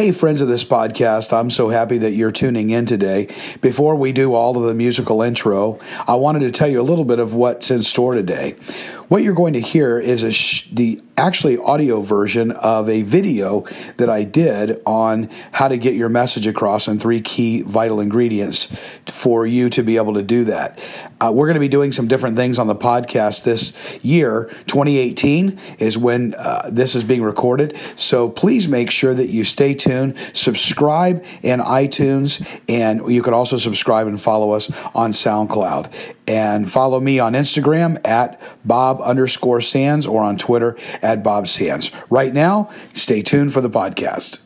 Hey, friends of this podcast, I'm so happy that you're tuning in today. Before we do all of the musical intro, I wanted to tell you a little bit of what's in store today. What you're going to hear is sh- the actually audio version of a video that I did on how to get your message across and three key vital ingredients for you to be able to do that. Uh, we're going to be doing some different things on the podcast this year. 2018 is when uh, this is being recorded. So please make sure that you stay tuned, subscribe in iTunes, and you can also subscribe and follow us on SoundCloud. And follow me on Instagram at Bob underscore Sands or on Twitter at Bob Sands. Right now, stay tuned for the podcast.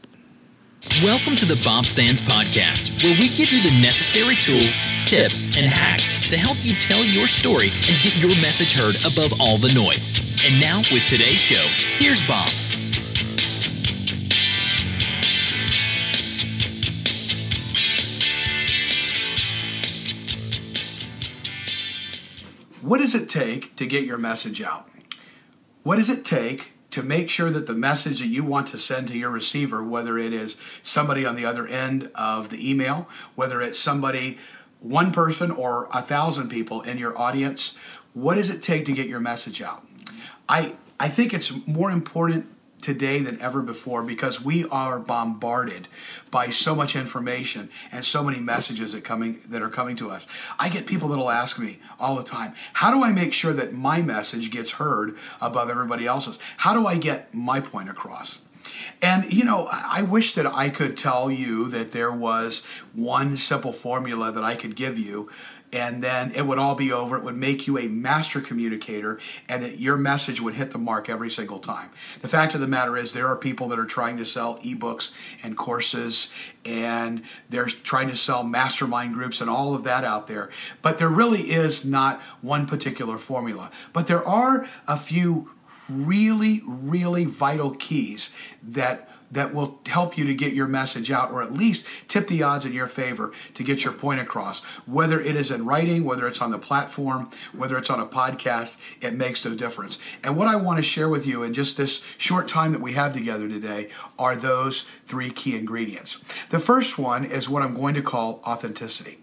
Welcome to the Bob Sands Podcast, where we give you the necessary tools, tips, and hacks to help you tell your story and get your message heard above all the noise. And now, with today's show, here's Bob. What does it take to get your message out? What does it take to make sure that the message that you want to send to your receiver, whether it is somebody on the other end of the email, whether it's somebody, one person or a thousand people in your audience, what does it take to get your message out? I, I think it's more important today than ever before because we are bombarded by so much information and so many messages that coming that are coming to us. I get people that'll ask me all the time, "How do I make sure that my message gets heard above everybody else's? How do I get my point across?" And you know, I wish that I could tell you that there was one simple formula that I could give you and then it would all be over. It would make you a master communicator, and that your message would hit the mark every single time. The fact of the matter is, there are people that are trying to sell ebooks and courses, and they're trying to sell mastermind groups and all of that out there. But there really is not one particular formula. But there are a few really, really vital keys that that will help you to get your message out or at least tip the odds in your favor to get your point across. Whether it is in writing, whether it's on the platform, whether it's on a podcast, it makes no difference. And what I want to share with you in just this short time that we have together today are those three key ingredients. The first one is what I'm going to call authenticity.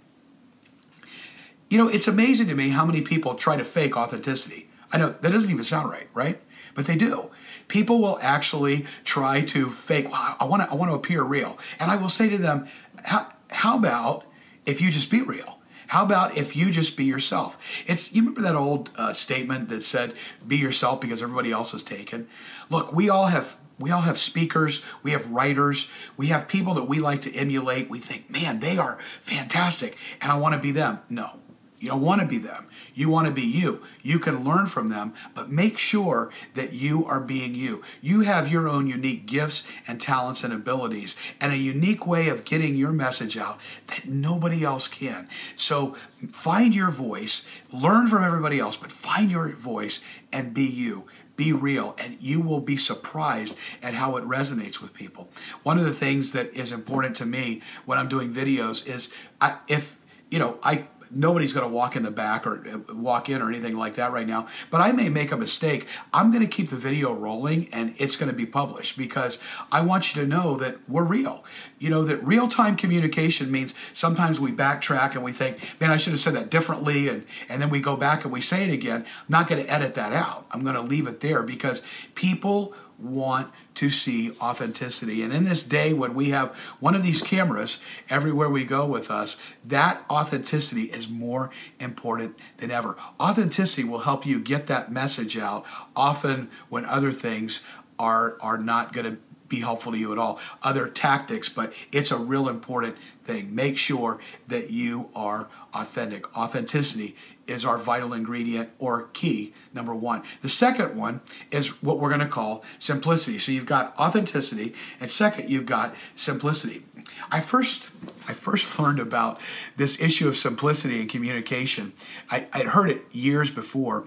You know, it's amazing to me how many people try to fake authenticity. I know that doesn't even sound right, right? But they do. People will actually try to fake. Well, I want to. I want to appear real, and I will say to them, "How, how about if you just be real?" How about if you just be yourself? It's you remember that old uh, statement that said, "Be yourself because everybody else is taken." Look, we all have we all have speakers, we have writers, we have people that we like to emulate. We think, man, they are fantastic, and I want to be them. No, you don't want to be them. You want to be you. You can learn from them, but make sure that you are being you. You have your own unique gifts and talents and abilities and a unique way of getting your message out that nobody else can. So find your voice, learn from everybody else, but find your voice and be you be real and you will be surprised at how it resonates with people one of the things that is important to me when i'm doing videos is I, if you know i nobody's going to walk in the back or uh, walk in or anything like that right now. But I may make a mistake. I'm going to keep the video rolling and it's going to be published because I want you to know that we're real. You know, that real time communication means sometimes we backtrack and we think, man, I should have said that differently. And, and then we go back and we say it again. I'm not going to edit that out. I'm going to leave it there because people want to see authenticity. And in this day when we have one of these cameras everywhere we go with us, that authenticity is more important than ever. Authenticity will help you get that message out often when other things are are not going to be helpful to you at all. Other tactics, but it's a real important thing. Make sure that you are authentic. Authenticity is our vital ingredient or key, number one. The second one is what we're going to call simplicity. So you've got authenticity, and second, you've got simplicity. I first I first learned about this issue of simplicity in communication. I, I'd heard it years before,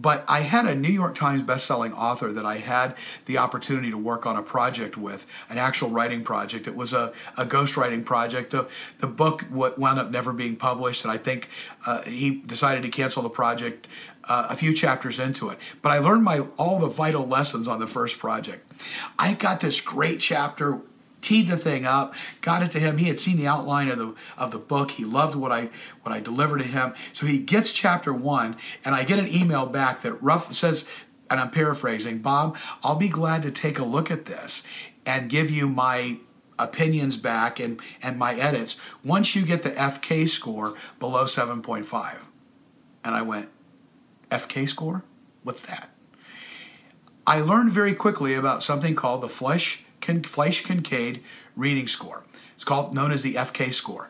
but I had a New York Times bestselling author that I had the opportunity to work on a project with, an actual writing project. It was a, a ghostwriting project. The, the book wound up never being published, and I think uh, he decided to cancel the project uh, a few chapters into it. But I learned my all the vital lessons on the first project. I got this great chapter teed the thing up, got it to him. He had seen the outline of the of the book. He loved what I what I delivered to him. So he gets chapter one, and I get an email back that rough says, and I'm paraphrasing, Bob, I'll be glad to take a look at this and give you my opinions back and and my edits once you get the FK score below 7.5. And I went, FK score? What's that? I learned very quickly about something called the Flesch Flesch Kincaid reading score. It's called known as the FK score.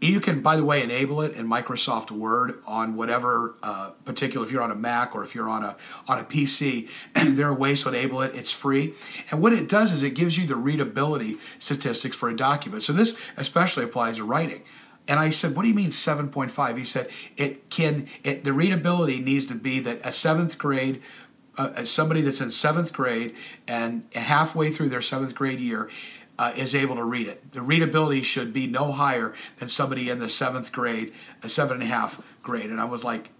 You can, by the way, enable it in Microsoft Word on whatever uh, particular. If you're on a Mac or if you're on a on a PC, there are ways to enable it. It's free, and what it does is it gives you the readability statistics for a document. So this especially applies to writing. And I said, "What do you mean 7.5?" He said, "It can. It, the readability needs to be that a seventh grade uh, somebody that's in seventh grade and halfway through their seventh grade year uh, is able to read it. The readability should be no higher than somebody in the seventh grade, a seven and a half grade. And I was like,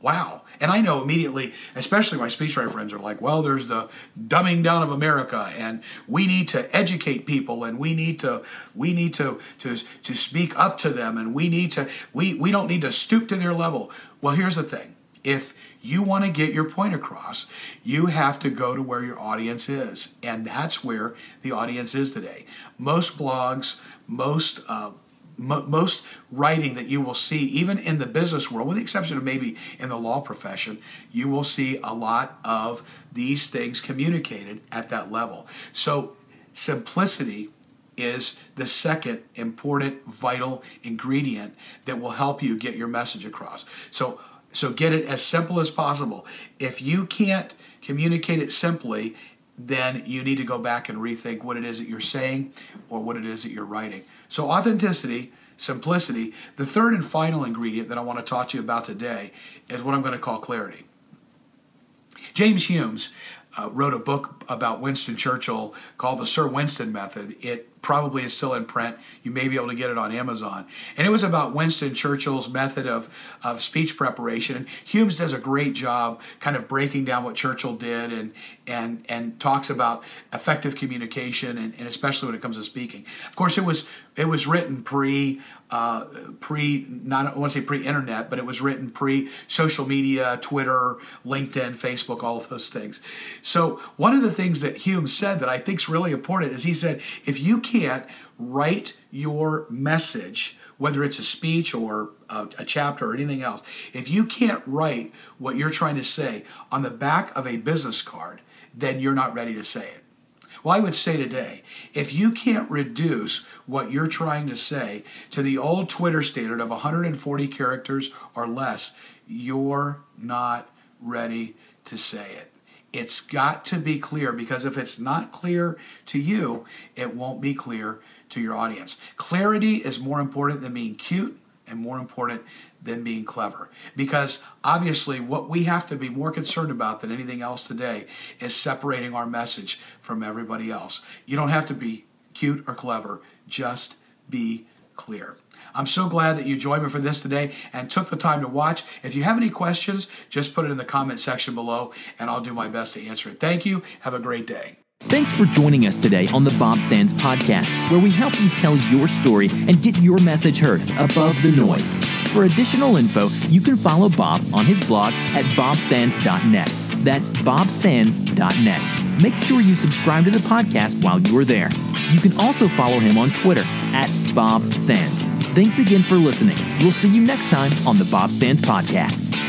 wow. And I know immediately, especially my speechwriter friends are like, well, there's the dumbing down of America, and we need to educate people, and we need to we need to to to speak up to them, and we need to we we don't need to stoop to their level. Well, here's the thing: if you want to get your point across, you have to go to where your audience is. And that's where the audience is today. Most blogs, most uh, most writing that you will see, even in the business world, with the exception of maybe in the law profession, you will see a lot of these things communicated at that level. So, simplicity is the second important, vital ingredient that will help you get your message across. So, so get it as simple as possible. If you can't communicate it simply, then you need to go back and rethink what it is that you're saying or what it is that you're writing. So, authenticity, simplicity. The third and final ingredient that I want to talk to you about today is what I'm going to call clarity. James Humes uh, wrote a book about Winston Churchill called The Sir Winston Method. It probably is still in print. You may be able to get it on Amazon. And it was about Winston Churchill's method of, of speech preparation. And Humes does a great job kind of breaking down what Churchill did and and and talks about effective communication and, and especially when it comes to speaking. Of course, it was it was written pre uh, pre not I want to say pre internet, but it was written pre social media, Twitter, LinkedIn, Facebook, all of those things. So one of the things that Hume said that I think is really important is he said if you can't write your message whether it's a speech or a, a, chapter or anything else, if you can't write what you're trying to say on the back of a business card, then you're not ready to say it. Well, I would say today, if you can't reduce what you're trying to say to the old Twitter standard of 140 characters or less, you're not ready to say it. It's got to be clear because if it's not clear to you, it won't be clear to your audience. Clarity is more important than being cute and more important than being clever. Because obviously, what we have to be more concerned about than anything else today is separating our message from everybody else. You don't have to be cute or clever, just be clear. I'm so glad that you joined me for this today and took the time to watch. If you have any questions, just put it in the comment section below and I'll do my best to answer it. Thank you. Have a great day. Thanks for joining us today on the Bob Sands Podcast, where we help you tell your story and get your message heard above the noise. For additional info, you can follow Bob on his blog at bobsands.net. That's bobsands.net. Make sure you subscribe to the podcast while you're there. You can also follow him on Twitter at Bob Sands. Thanks again for listening. We'll see you next time on the Bob Sands Podcast.